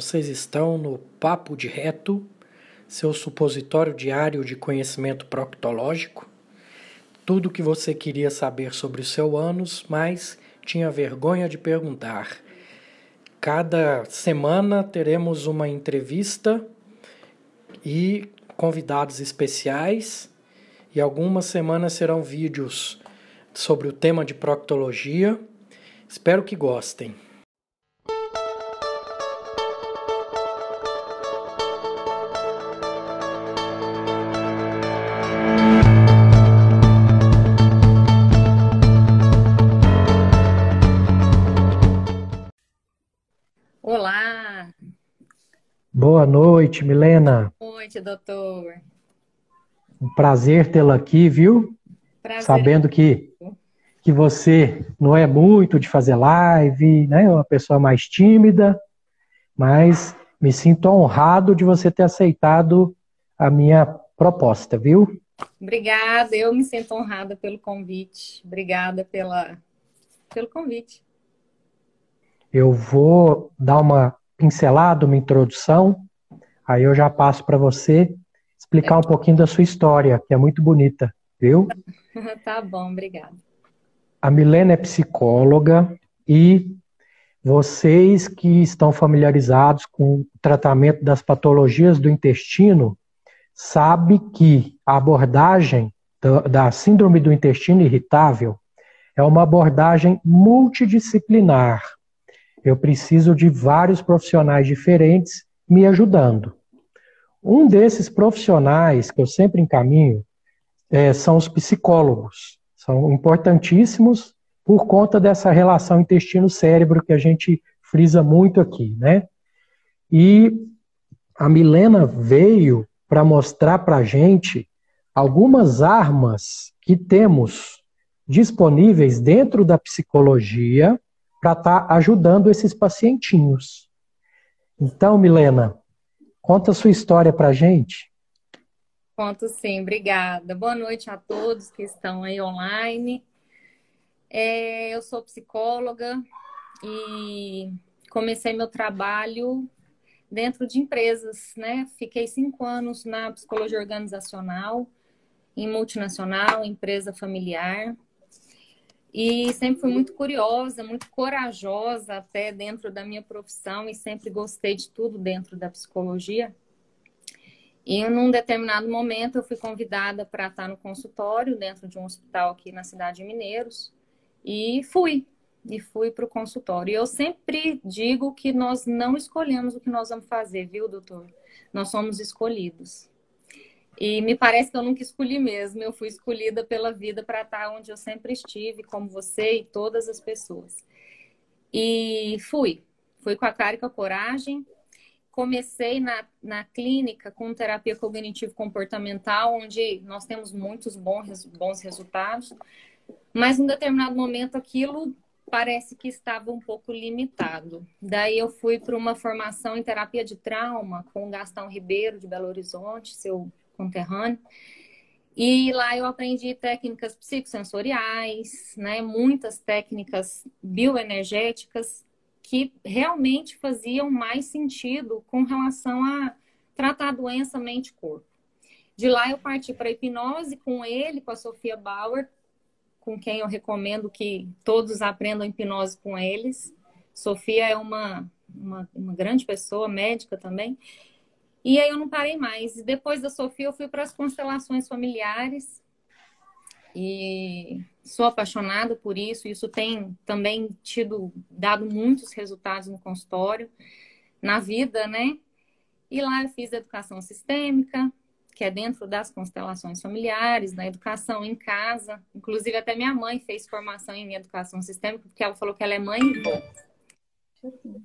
Vocês estão no Papo de Reto, seu supositório diário de conhecimento proctológico. Tudo o que você queria saber sobre o seu ânus, mas tinha vergonha de perguntar. Cada semana teremos uma entrevista e convidados especiais, e algumas semanas serão vídeos sobre o tema de proctologia. Espero que gostem. Boa noite, Milena. Boa noite, doutor. Um prazer tê-la aqui, viu? Prazer. Sabendo que, que você não é muito de fazer live, né? É uma pessoa mais tímida, mas me sinto honrado de você ter aceitado a minha proposta, viu? Obrigada, eu me sinto honrada pelo convite. Obrigada pela, pelo convite. Eu vou dar uma pincelada, uma introdução Aí eu já passo para você explicar um pouquinho da sua história, que é muito bonita, viu? tá bom, obrigada. A Milena é psicóloga e vocês que estão familiarizados com o tratamento das patologias do intestino, sabe que a abordagem da síndrome do intestino irritável é uma abordagem multidisciplinar. Eu preciso de vários profissionais diferentes me ajudando. Um desses profissionais que eu sempre encaminho é, são os psicólogos. São importantíssimos por conta dessa relação intestino-cérebro que a gente frisa muito aqui, né? E a Milena veio para mostrar para a gente algumas armas que temos disponíveis dentro da psicologia para estar tá ajudando esses pacientinhos. Então, Milena, Conta a sua história para a gente. Conto sim, obrigada. Boa noite a todos que estão aí online. É, eu sou psicóloga e comecei meu trabalho dentro de empresas, né? Fiquei cinco anos na psicologia organizacional, em multinacional, empresa familiar. E sempre fui muito curiosa, muito corajosa até dentro da minha profissão e sempre gostei de tudo dentro da psicologia. E num determinado momento eu fui convidada para estar no consultório dentro de um hospital aqui na cidade de Mineiros e fui. E fui para o consultório. E eu sempre digo que nós não escolhemos o que nós vamos fazer, viu, doutor? Nós somos escolhidos. E me parece que eu nunca escolhi mesmo. Eu fui escolhida pela vida para estar onde eu sempre estive, como você e todas as pessoas. E fui. Fui com a cara e com a coragem. Comecei na, na clínica com terapia cognitivo-comportamental, onde nós temos muitos bons, bons resultados. Mas, em determinado momento, aquilo parece que estava um pouco limitado. Daí eu fui para uma formação em terapia de trauma com o Gastão Ribeiro, de Belo Horizonte, seu conterrâneo. E lá eu aprendi técnicas psicossensoriais, né, muitas técnicas bioenergéticas que realmente faziam mais sentido com relação a tratar a doença mente-corpo. De lá eu parti para hipnose com ele, com a Sofia Bauer, com quem eu recomendo que todos aprendam hipnose com eles. Sofia é uma, uma, uma grande pessoa, médica também. E aí eu não parei mais. E depois da Sofia, eu fui para as constelações familiares. E sou apaixonada por isso. Isso tem também tido, dado muitos resultados no consultório, na vida, né? E lá eu fiz educação sistêmica, que é dentro das constelações familiares, na educação em casa. Inclusive, até minha mãe fez formação em educação sistêmica, porque ela falou que ela é mãe e.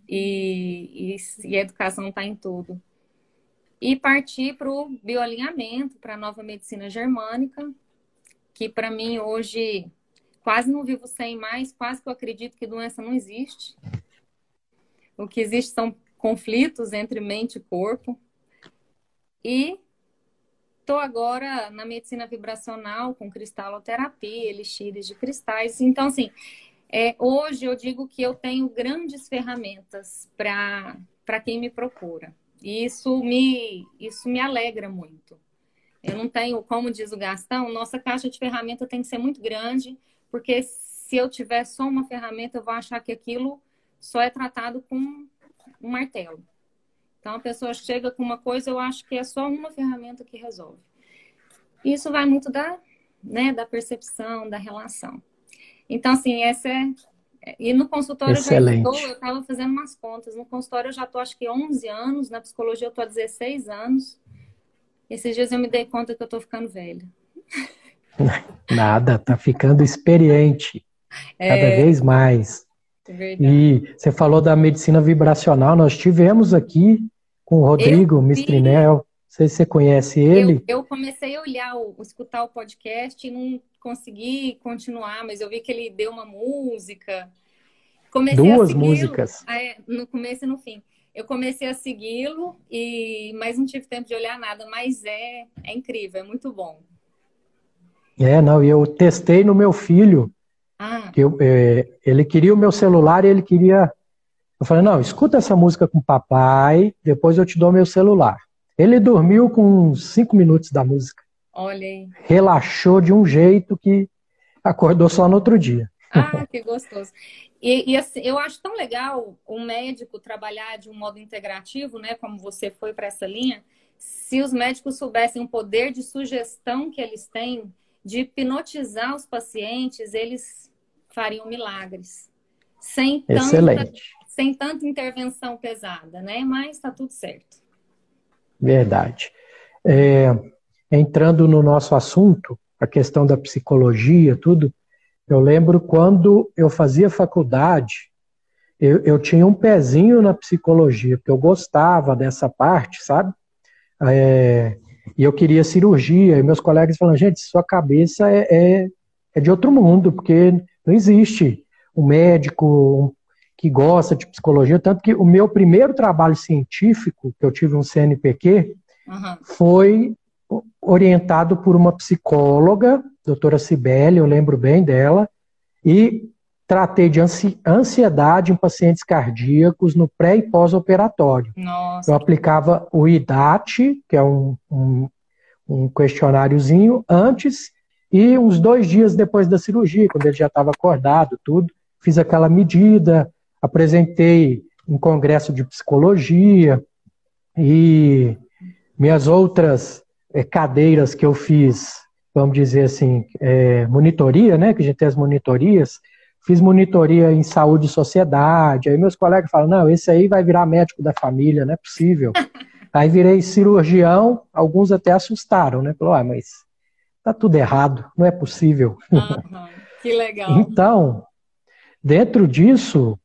E, e, e a educação está em tudo e partir para o bioalinhamento, para a nova medicina germânica, que para mim hoje quase não vivo sem mais, quase que eu acredito que doença não existe. O que existe são conflitos entre mente e corpo. E estou agora na medicina vibracional com cristaloterapia, elixires de cristais. Então, assim, É, hoje eu digo que eu tenho grandes ferramentas para quem me procura. E isso me, isso me alegra muito. Eu não tenho, como diz o Gastão, nossa caixa de ferramenta tem que ser muito grande, porque se eu tiver só uma ferramenta, eu vou achar que aquilo só é tratado com um martelo. Então a pessoa chega com uma coisa, eu acho que é só uma ferramenta que resolve. Isso vai muito da, né, da percepção, da relação. Então, assim, essa é. E no consultório Excelente. eu já estou, eu estava fazendo umas contas. No consultório eu já estou, acho que 11 anos, na psicologia eu estou há 16 anos. Esses dias eu me dei conta que eu estou ficando velha. Nada, tá ficando experiente. É... Cada vez mais. É e você falou da medicina vibracional, nós tivemos aqui com o Rodrigo Mistrinel. Não sei se você conhece ele. Eu, eu comecei a olhar, o, escutar o podcast e não consegui continuar, mas eu vi que ele deu uma música. Comecei Duas músicas. É, no começo e no fim. Eu comecei a segui-lo, e mas não tive tempo de olhar nada, mas é, é incrível, é muito bom. É, não, e eu testei no meu filho. Ah. Que eu, é, ele queria o meu celular e ele queria eu falei, não, escuta essa música com o papai, depois eu te dou meu celular. Ele dormiu com cinco minutos da música. Olha aí. Relaxou de um jeito que acordou só no outro dia. Ah, que gostoso. E, e assim, eu acho tão legal o médico trabalhar de um modo integrativo, né? Como você foi para essa linha. Se os médicos soubessem o poder de sugestão que eles têm, de hipnotizar os pacientes, eles fariam milagres. Sem tanta, Excelente sem tanta intervenção pesada, né? Mas está tudo certo. Verdade. É, entrando no nosso assunto, a questão da psicologia, tudo, eu lembro quando eu fazia faculdade, eu, eu tinha um pezinho na psicologia, porque eu gostava dessa parte, sabe? É, e eu queria cirurgia, e meus colegas falaram, gente, sua cabeça é, é, é de outro mundo, porque não existe um médico, que gosta de psicologia, tanto que o meu primeiro trabalho científico, que eu tive um CNPq, uhum. foi orientado por uma psicóloga, doutora Cibele, eu lembro bem dela, e tratei de ansiedade em pacientes cardíacos no pré e pós-operatório. Eu aplicava o IDAT, que é um, um, um questionáriozinho, antes e uns dois dias depois da cirurgia, quando ele já estava acordado, tudo, fiz aquela medida, apresentei um congresso de psicologia e minhas outras é, cadeiras que eu fiz, vamos dizer assim, é, monitoria, né? Que a gente tem as monitorias. Fiz monitoria em saúde e sociedade. Aí meus colegas falam: não, esse aí vai virar médico da família, não é possível. aí virei cirurgião, alguns até assustaram, né? Falou: ah, mas tá tudo errado, não é possível. Uhum, que legal. então, dentro disso,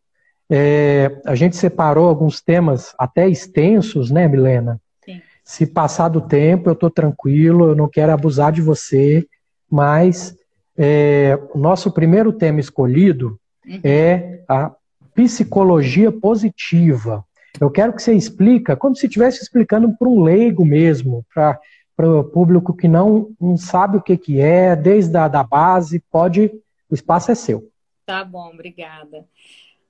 é, a gente separou alguns temas até extensos, né, Milena? Sim. Se passar do tempo, eu estou tranquilo, eu não quero abusar de você, mas é, o nosso primeiro tema escolhido uhum. é a psicologia positiva. Eu quero que você explica, como se estivesse explicando para um leigo mesmo, para o público que não, não sabe o que, que é, desde a da base, pode, o espaço é seu. Tá bom, obrigada.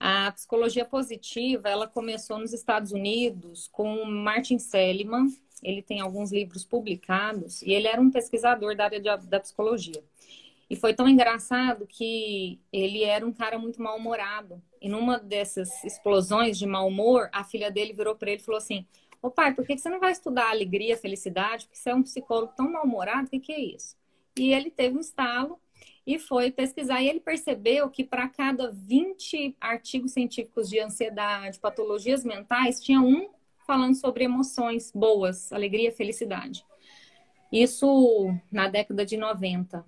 A psicologia positiva, ela começou nos Estados Unidos com Martin Seligman. Ele tem alguns livros publicados e ele era um pesquisador da área de, da psicologia. E foi tão engraçado que ele era um cara muito mal-humorado. E numa dessas explosões de mau humor, a filha dele virou para ele e falou assim: Ô pai, por que você não vai estudar alegria, felicidade? Porque você é um psicólogo tão mal-humorado, o que, que é isso? E ele teve um estalo e foi pesquisar. E ele percebeu que para cada 20 artigos científicos de ansiedade, patologias mentais, tinha um falando sobre emoções boas, alegria, felicidade. Isso na década de 90.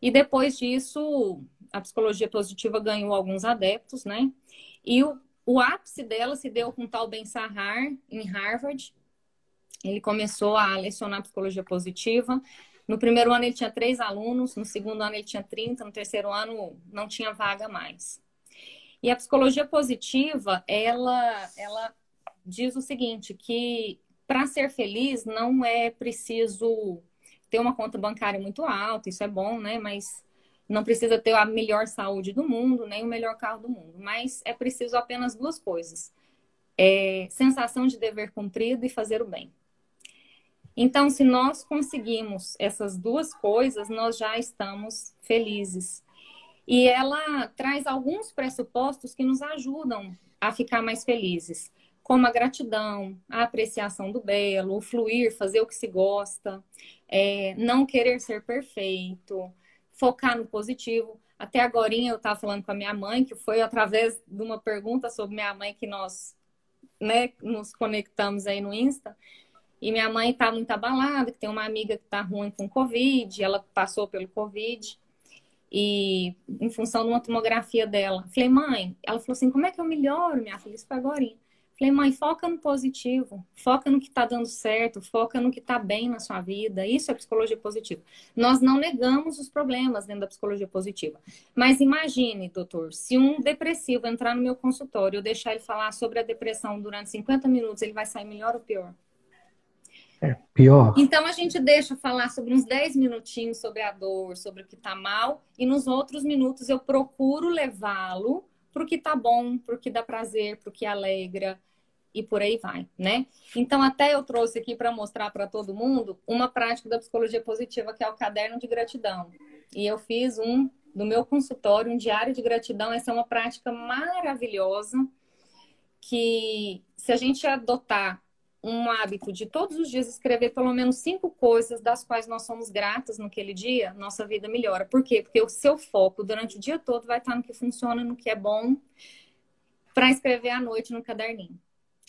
E depois disso, a psicologia positiva ganhou alguns adeptos, né? E o, o ápice dela se deu com tal Ben Sahar, em Harvard. Ele começou a lecionar psicologia positiva no primeiro ano ele tinha três alunos, no segundo ano ele tinha 30, no terceiro ano não tinha vaga mais. E a psicologia positiva, ela, ela diz o seguinte, que para ser feliz não é preciso ter uma conta bancária muito alta, isso é bom, né? Mas Não precisa ter a melhor saúde do mundo, nem o melhor carro do mundo, mas é preciso apenas duas coisas: é, sensação de dever cumprido e fazer o bem. Então, se nós conseguimos essas duas coisas, nós já estamos felizes. E ela traz alguns pressupostos que nos ajudam a ficar mais felizes, como a gratidão, a apreciação do belo, o fluir, fazer o que se gosta, é, não querer ser perfeito, focar no positivo. Até agora eu estava falando com a minha mãe, que foi através de uma pergunta sobre minha mãe que nós né, nos conectamos aí no Insta. E minha mãe está muito abalada, que tem uma amiga que está ruim com Covid, ela passou pelo Covid e em função de uma tomografia dela. Falei, mãe, ela falou assim, como é que eu melhoro, minha filha? Isso foi agora. Falei, mãe, foca no positivo, foca no que está dando certo, foca no que está bem na sua vida. Isso é psicologia positiva. Nós não negamos os problemas dentro da psicologia positiva. Mas imagine, doutor, se um depressivo entrar no meu consultório eu deixar ele falar sobre a depressão durante 50 minutos, ele vai sair melhor ou pior? É, pior. Então a gente deixa falar sobre uns 10 minutinhos sobre a dor, sobre o que está mal, e nos outros minutos eu procuro levá-lo para o que está bom, para o que dá prazer, para o que alegra e por aí vai, né? Então até eu trouxe aqui para mostrar para todo mundo uma prática da psicologia positiva que é o caderno de gratidão. E eu fiz um do meu consultório, um diário de gratidão. Essa é uma prática maravilhosa que se a gente adotar um hábito de todos os dias escrever pelo menos cinco coisas das quais nós somos gratas naquele dia, nossa vida melhora. Por quê? Porque o seu foco durante o dia todo vai estar no que funciona, no que é bom, para escrever à noite no caderninho.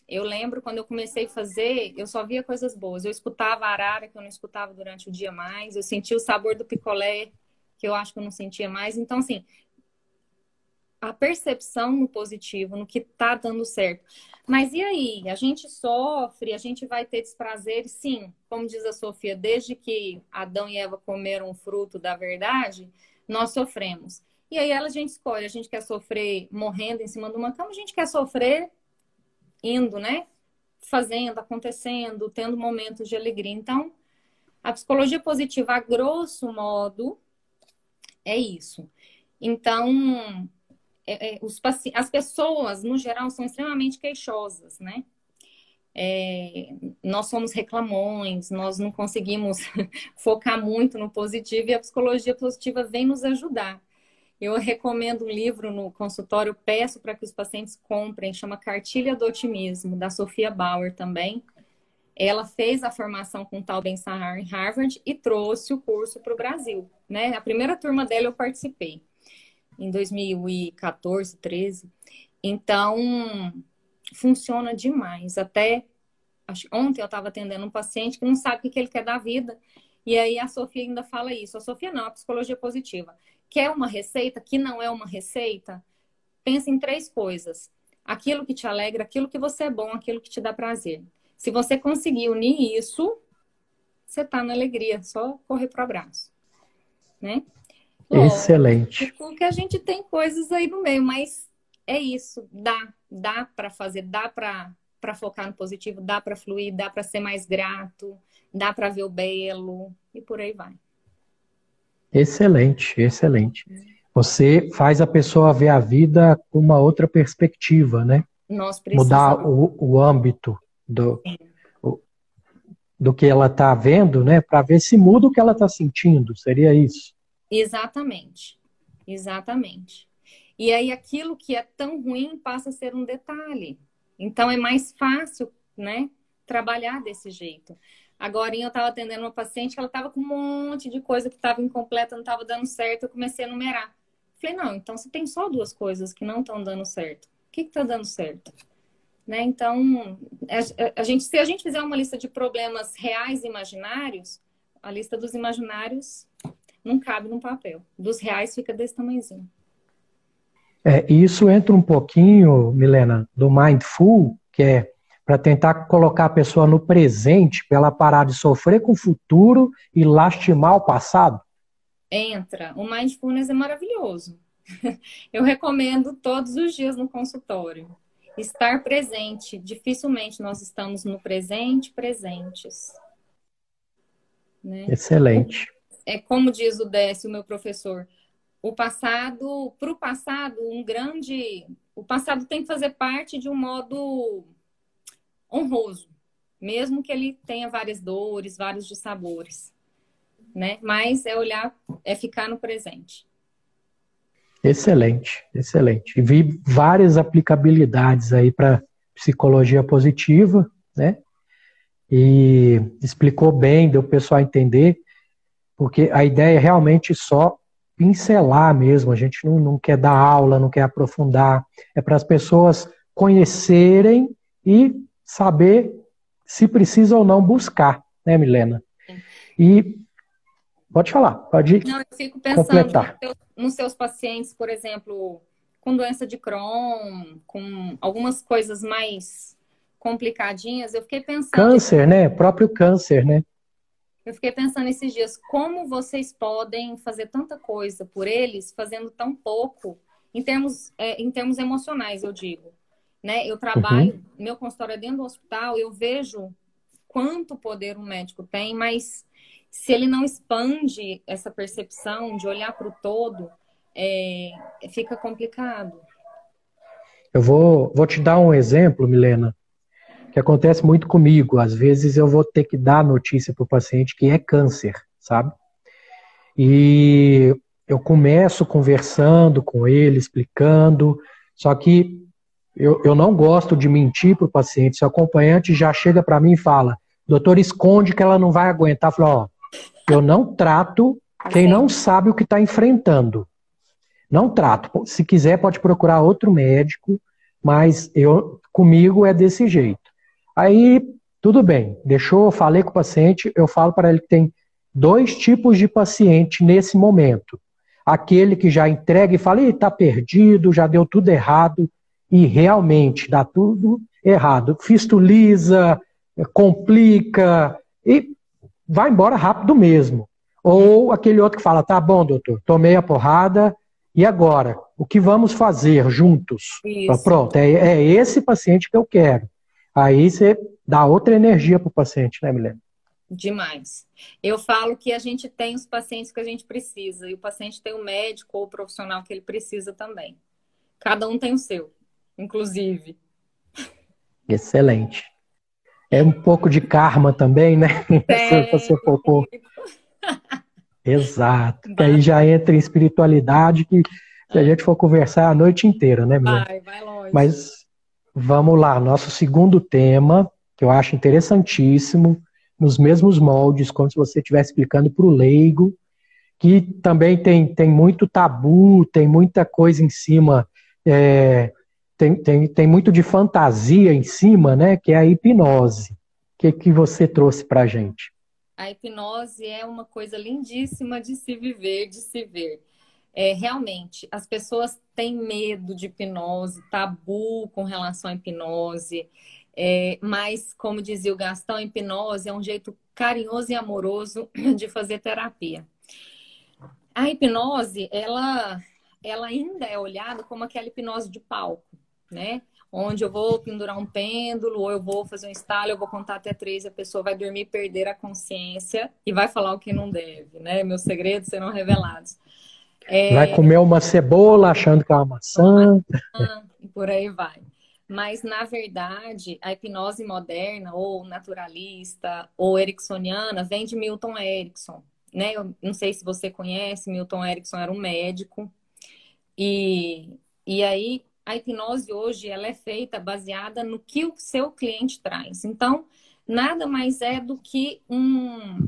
Eu lembro quando eu comecei a fazer, eu só via coisas boas. Eu escutava a arara que eu não escutava durante o dia mais, eu sentia o sabor do picolé que eu acho que eu não sentia mais. Então, assim, a percepção no positivo, no que tá dando certo. Mas e aí? A gente sofre, a gente vai ter desprazeres? Sim, como diz a Sofia, desde que Adão e Eva comeram o fruto da verdade, nós sofremos. E aí a gente escolhe, a gente quer sofrer morrendo em cima de uma cama, a gente quer sofrer indo, né? Fazendo, acontecendo, tendo momentos de alegria. Então, a psicologia positiva, a grosso modo, é isso. Então, é, é, os as pessoas, no geral, são extremamente queixosas, né? É, nós somos reclamões, nós não conseguimos focar muito no positivo e a psicologia positiva vem nos ajudar. Eu recomendo um livro no consultório, peço para que os pacientes comprem, chama Cartilha do Otimismo, da Sofia Bauer também. Ela fez a formação com tal Ben Sahar em Harvard e trouxe o curso para o Brasil. Né? A primeira turma dela eu participei em 2014, 13. Então, funciona demais. Até acho, ontem eu estava atendendo um paciente que não sabe o que ele quer da vida. E aí a Sofia ainda fala isso. A Sofia não, a psicologia positiva. Quer uma receita que não é uma receita? Pensa em três coisas. Aquilo que te alegra, aquilo que você é bom, aquilo que te dá prazer. Se você conseguir unir isso, você está na alegria, só correr para o abraço. Né? Excelente. Porque a gente tem coisas aí no meio, mas é isso, dá, dá para fazer, dá para para focar no positivo, dá para fluir, dá para ser mais grato, dá para ver o belo e por aí vai. Excelente, excelente. Você faz a pessoa ver a vida com uma outra perspectiva, né? Nós precisamos. Mudar o, o âmbito do, o, do que ela está vendo, né? Para ver se muda o que ela está sentindo. Seria isso? Exatamente. Exatamente. E aí aquilo que é tão ruim passa a ser um detalhe. Então é mais fácil, né, trabalhar desse jeito. Agora eu estava atendendo uma paciente que ela estava com um monte de coisa que estava incompleta, não estava dando certo, eu comecei a numerar. Falei, não, então você tem só duas coisas que não estão dando certo. O que está dando certo? Né? Então, a, a, gente, se a gente fizer uma lista de problemas reais e imaginários, a lista dos imaginários não cabe no papel. Dos reais fica desse tamanhozinho. É, isso entra um pouquinho, Milena, do mindful, que é para tentar colocar a pessoa no presente, para ela parar de sofrer com o futuro e lastimar o passado? Entra. O mindfulness é maravilhoso. Eu recomendo todos os dias no consultório. Estar presente. Dificilmente nós estamos no presente, presentes. Né? Excelente é como diz o Décio, meu professor, o passado, para o passado, um grande. O passado tem que fazer parte de um modo honroso, mesmo que ele tenha várias dores, vários dissabores, né? Mas é olhar, é ficar no presente. Excelente, excelente. Vi várias aplicabilidades aí para psicologia positiva, né? E explicou bem, deu o pessoal a entender, porque a ideia é realmente só pincelar mesmo, a gente não, não quer dar aula, não quer aprofundar, é para as pessoas conhecerem e saber se precisa ou não buscar, né, Milena? E pode falar, pode não, eu fico pensando completar. nos seus pacientes, por exemplo, com doença de Crohn, com algumas coisas mais complicadinhas, eu fiquei pensando. Câncer, né? Próprio câncer, né? Eu fiquei pensando esses dias, como vocês podem fazer tanta coisa por eles, fazendo tão pouco, em termos, é, em termos emocionais, eu digo. Né? Eu trabalho, uhum. meu consultório é dentro do hospital, eu vejo quanto poder um médico tem, mas se ele não expande essa percepção de olhar para o todo, é, fica complicado. Eu vou, vou te dar um exemplo, Milena que acontece muito comigo. Às vezes eu vou ter que dar notícia para o paciente que é câncer, sabe? E eu começo conversando com ele, explicando, só que eu, eu não gosto de mentir para o paciente. Se o acompanhante já chega para mim e fala, doutor, esconde que ela não vai aguentar. Eu falo, ó, eu não trato quem não sabe o que está enfrentando. Não trato. Se quiser, pode procurar outro médico, mas eu comigo é desse jeito. Aí, tudo bem, deixou, falei com o paciente, eu falo para ele que tem dois tipos de paciente nesse momento. Aquele que já entrega e fala, está perdido, já deu tudo errado, e realmente dá tudo errado. Fistuliza, complica, e vai embora rápido mesmo. Ou aquele outro que fala, tá bom, doutor, tomei a porrada, e agora? O que vamos fazer juntos? Isso. Pronto, é, é esse paciente que eu quero. Aí você dá outra energia para o paciente, né, Milena? Demais. Eu falo que a gente tem os pacientes que a gente precisa e o paciente tem o médico ou o profissional que ele precisa também. Cada um tem o seu, inclusive. Excelente. É um pouco de karma também, né? É, você. Exato. Aí já entra em espiritualidade que se a gente for conversar a noite inteira, né, Milena? Vai, vai longe. Mas Vamos lá, nosso segundo tema, que eu acho interessantíssimo, nos mesmos moldes, como se você estivesse explicando para o leigo, que também tem, tem muito tabu, tem muita coisa em cima, é, tem, tem, tem muito de fantasia em cima, né? Que é a hipnose. O que, que você trouxe para a gente? A hipnose é uma coisa lindíssima de se viver, de se ver. É, realmente, as pessoas têm medo de hipnose, tabu com relação à hipnose, é, mas, como dizia o Gastão, a hipnose é um jeito carinhoso e amoroso de fazer terapia. A hipnose, ela, ela ainda é olhada como aquela hipnose de palco, né? Onde eu vou pendurar um pêndulo, ou eu vou fazer um estalo, eu vou contar até três, a pessoa vai dormir, perder a consciência e vai falar o que não deve, né? Meus segredos serão revelados. É... Vai comer uma cebola achando que é uma maçã. E por aí vai. Mas, na verdade, a hipnose moderna, ou naturalista, ou ericksoniana, vem de Milton Erickson. Né? Eu não sei se você conhece, Milton Erickson era um médico. E, e aí, a hipnose hoje ela é feita baseada no que o seu cliente traz. Então, nada mais é do que um,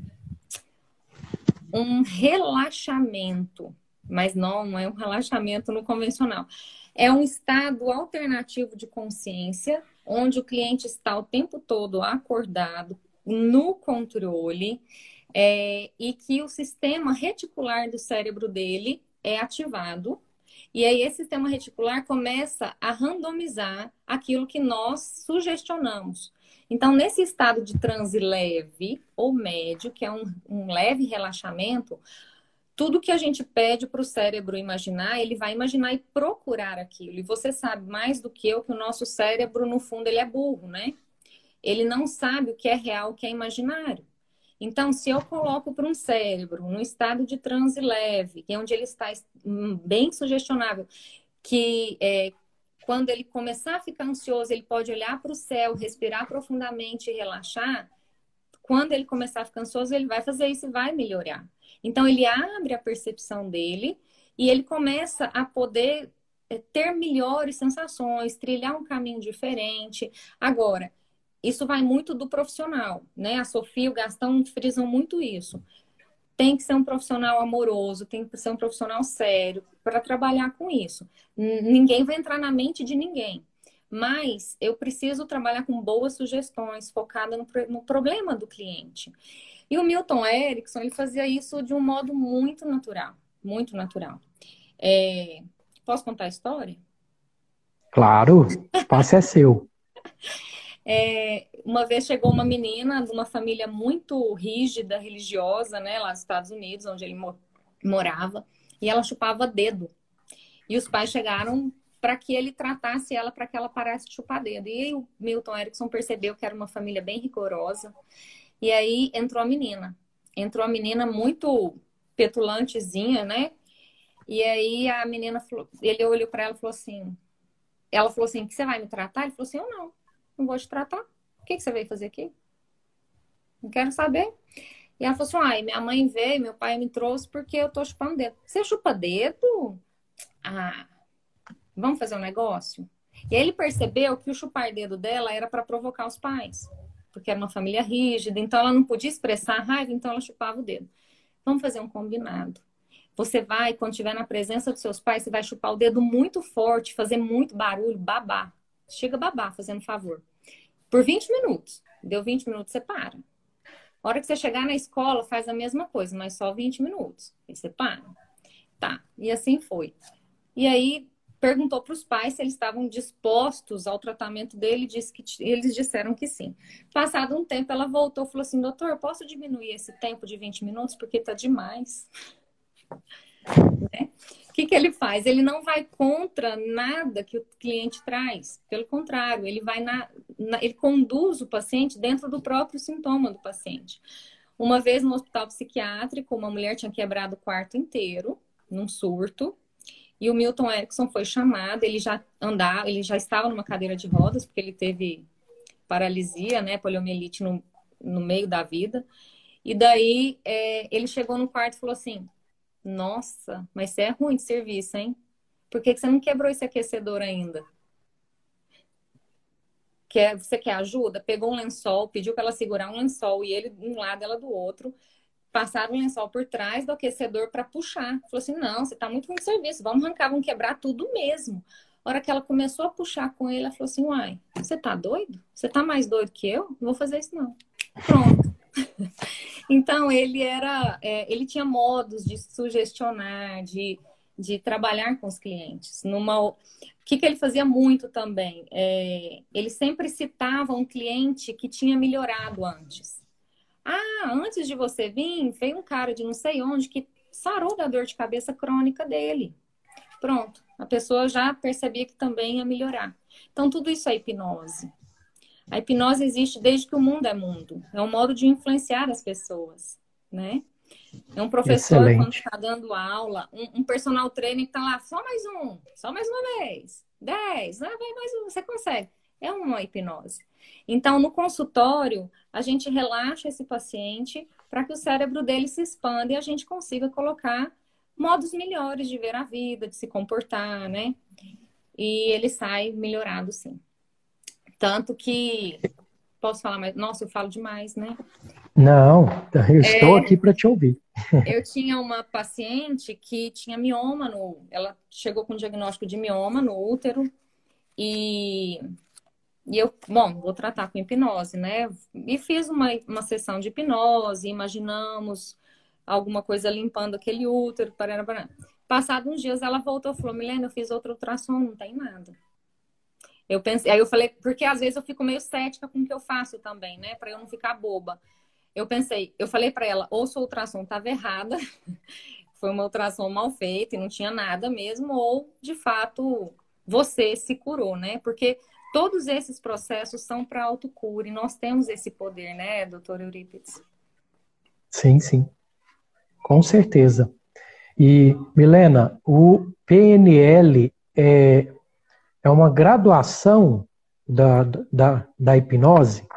um relaxamento mas não é um relaxamento no convencional. É um estado alternativo de consciência, onde o cliente está o tempo todo acordado, no controle, é, e que o sistema reticular do cérebro dele é ativado. E aí esse sistema reticular começa a randomizar aquilo que nós sugestionamos. Então, nesse estado de transe leve ou médio, que é um, um leve relaxamento, tudo que a gente pede para o cérebro imaginar, ele vai imaginar e procurar aquilo. E você sabe mais do que eu que o nosso cérebro, no fundo, ele é burro, né? Ele não sabe o que é real, o que é imaginário. Então, se eu coloco para um cérebro no estado de transe leve, que é onde ele está hum, bem sugestionável, que é, quando ele começar a ficar ansioso, ele pode olhar para o céu, respirar profundamente e relaxar. Quando ele começar a ficar ansioso, ele vai fazer isso e vai melhorar. Então, ele abre a percepção dele e ele começa a poder é, ter melhores sensações, trilhar um caminho diferente. Agora, isso vai muito do profissional, né? A Sofia e o Gastão frisam muito isso. Tem que ser um profissional amoroso, tem que ser um profissional sério para trabalhar com isso. Ninguém vai entrar na mente de ninguém. Mas eu preciso trabalhar com boas sugestões, focada no, no problema do cliente. E o Milton Erickson, ele fazia isso de um modo muito natural, muito natural. É... Posso contar a história? Claro, o espaço é seu. É, uma vez chegou uma menina de uma família muito rígida, religiosa, né, lá nos Estados Unidos, onde ele morava, e ela chupava dedo. E os pais chegaram para que ele tratasse ela para que ela parasse de chupar dedo. E aí o Milton Erickson percebeu que era uma família bem rigorosa. E aí entrou a menina. Entrou a menina muito petulantezinha, né? E aí a menina falou, ele olhou para ela e falou assim: ela falou assim: que você vai me tratar? Ele falou assim: eu não não vou te tratar. O que, que você veio fazer aqui? Não quero saber. E ela falou assim: ai, minha mãe veio, meu pai me trouxe porque eu tô chupando dedo. Você chupa dedo? Ah, vamos fazer um negócio? E aí ele percebeu que o chupar dedo dela era para provocar os pais, porque era uma família rígida, então ela não podia expressar raiva, então ela chupava o dedo. Vamos fazer um combinado. Você vai, quando estiver na presença dos seus pais, você vai chupar o dedo muito forte, fazer muito barulho, babar. Chega a babar, fazendo favor. Por 20 minutos. Deu 20 minutos, você para. A hora que você chegar na escola, faz a mesma coisa, mas só 20 minutos. Aí você para. Tá. E assim foi. E aí perguntou para os pais se eles estavam dispostos ao tratamento dele, disse que eles disseram que sim. Passado um tempo, ela voltou e falou assim: doutor, posso diminuir esse tempo de 20 minutos porque tá demais. né? O que, que ele faz? Ele não vai contra nada que o cliente traz. Pelo contrário, ele vai na, na, ele conduz o paciente dentro do próprio sintoma do paciente. Uma vez no hospital psiquiátrico, uma mulher tinha quebrado o quarto inteiro, num surto, e o Milton Erickson foi chamado, ele já andava, ele já estava numa cadeira de rodas, porque ele teve paralisia, né, poliomielite no, no meio da vida. E daí é, ele chegou no quarto e falou assim: nossa, mas você é ruim de serviço, hein? Por que, que você não quebrou esse aquecedor ainda? Quer, você quer ajuda? Pegou um lençol, pediu para ela segurar um lençol e ele de um lado, ela do outro. Passaram o lençol por trás do aquecedor para puxar. Falou assim: não, você está muito ruim de serviço, vamos arrancar, vamos quebrar tudo mesmo. A hora que ela começou a puxar com ele, ela falou assim: uai, você tá doido? Você tá mais doido que eu? Não vou fazer isso, não. Pronto. então, ele era, é, ele tinha modos de sugestionar, de, de trabalhar com os clientes. Numa, o que, que ele fazia muito também? É, ele sempre citava um cliente que tinha melhorado antes. Ah, antes de você vir, veio um cara de não sei onde que sarou da dor de cabeça crônica dele. Pronto, a pessoa já percebia que também ia melhorar. Então, tudo isso é hipnose. A hipnose existe desde que o mundo é mundo. É um modo de influenciar as pessoas, né? É um professor Excelente. quando está dando aula, um, um, personal trainer que está lá, só mais um, só mais uma vez, dez, vai mais um, você consegue. É uma hipnose. Então, no consultório, a gente relaxa esse paciente para que o cérebro dele se expanda e a gente consiga colocar modos melhores de ver a vida, de se comportar, né? E ele sai melhorado, sim. Tanto que. Posso falar mais? Nossa, eu falo demais, né? Não, eu estou é, aqui para te ouvir. eu tinha uma paciente que tinha mioma no. Ela chegou com diagnóstico de mioma no útero. E, e eu, bom, vou tratar com hipnose, né? E fiz uma, uma sessão de hipnose, imaginamos alguma coisa limpando aquele útero, parará, parará. Passado uns dias, ela voltou e falou: Milena, eu fiz outro ultrassom, não tem nada. Eu pensei, aí eu falei, porque às vezes eu fico meio cética com o que eu faço também, né? Para eu não ficar boba. Eu pensei, eu falei para ela, ou sua ultrassom estava errada, foi uma ultrassom mal feita e não tinha nada mesmo, ou de fato você se curou, né? Porque todos esses processos são para autocura e nós temos esse poder, né, doutor Eurípides? Sim, sim. Com certeza. E, Milena, o PNL é, é uma graduação da, da, da hipnose?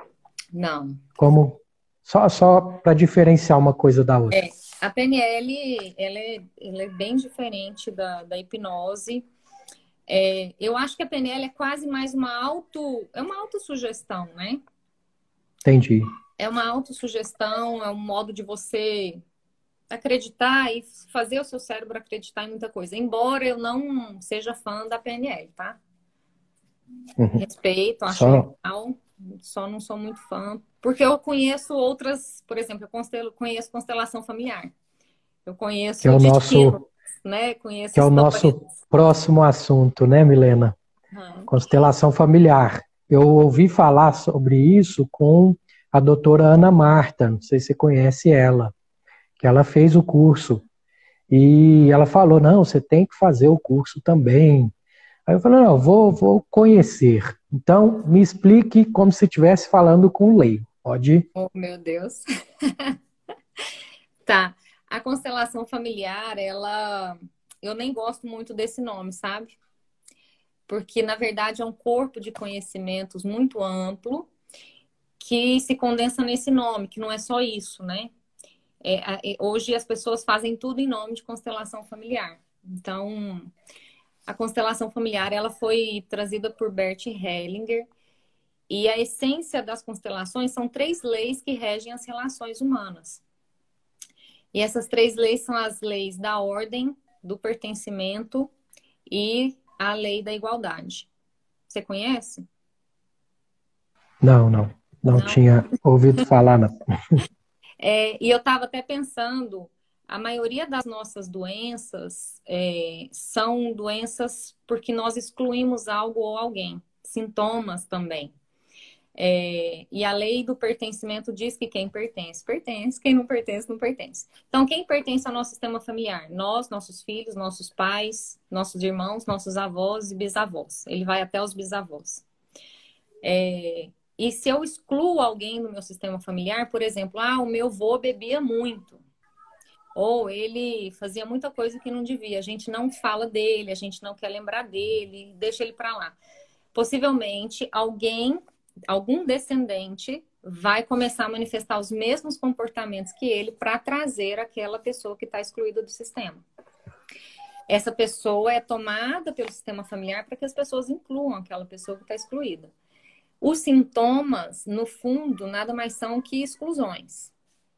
Não. Como só, só para diferenciar uma coisa da outra. É, a PNL ela é, ela é bem diferente da, da hipnose. É, eu acho que a PNL é quase mais uma auto, é uma autossugestão, né? Entendi. É uma autossugestão, é um modo de você acreditar e fazer o seu cérebro acreditar em muita coisa. Embora eu não seja fã da PNL, tá? Uhum. Respeito, acho só... legal, só não sou muito fã. Porque eu conheço outras, por exemplo, eu conheço constelação familiar. Eu conheço que é o nosso, né? Conheço que é o nosso próximo assunto, né, Milena? Uhum. Constelação familiar. Eu ouvi falar sobre isso com a doutora Ana Marta, não sei se você conhece ela, que ela fez o curso. E ela falou: não, você tem que fazer o curso também. Aí eu falei: não, vou, vou conhecer. Então, me explique como se estivesse falando com o leigo. Pode ir? Oh, meu Deus. tá. A constelação familiar, ela. Eu nem gosto muito desse nome, sabe? Porque, na verdade, é um corpo de conhecimentos muito amplo que se condensa nesse nome, que não é só isso, né? É, é, hoje as pessoas fazem tudo em nome de constelação familiar. Então, a constelação familiar ela foi trazida por Bert Hellinger e a essência das constelações são três leis que regem as relações humanas. E essas três leis são as leis da ordem, do pertencimento e a lei da igualdade. Você conhece? Não, não. Não, não. tinha ouvido falar, não. É, e eu estava até pensando, a maioria das nossas doenças é, são doenças porque nós excluímos algo ou alguém, sintomas também. É, e a lei do pertencimento diz que quem pertence, pertence, quem não pertence, não pertence. Então, quem pertence ao nosso sistema familiar? Nós, nossos filhos, nossos pais, nossos irmãos, nossos avós e bisavós. Ele vai até os bisavós. É, e se eu excluo alguém do meu sistema familiar, por exemplo, ah, o meu avô bebia muito. Ou ele fazia muita coisa que não devia. A gente não fala dele, a gente não quer lembrar dele, deixa ele para lá. Possivelmente alguém algum descendente vai começar a manifestar os mesmos comportamentos que ele para trazer aquela pessoa que está excluída do sistema. Essa pessoa é tomada pelo sistema familiar para que as pessoas incluam aquela pessoa que está excluída. Os sintomas, no fundo, nada mais são que exclusões,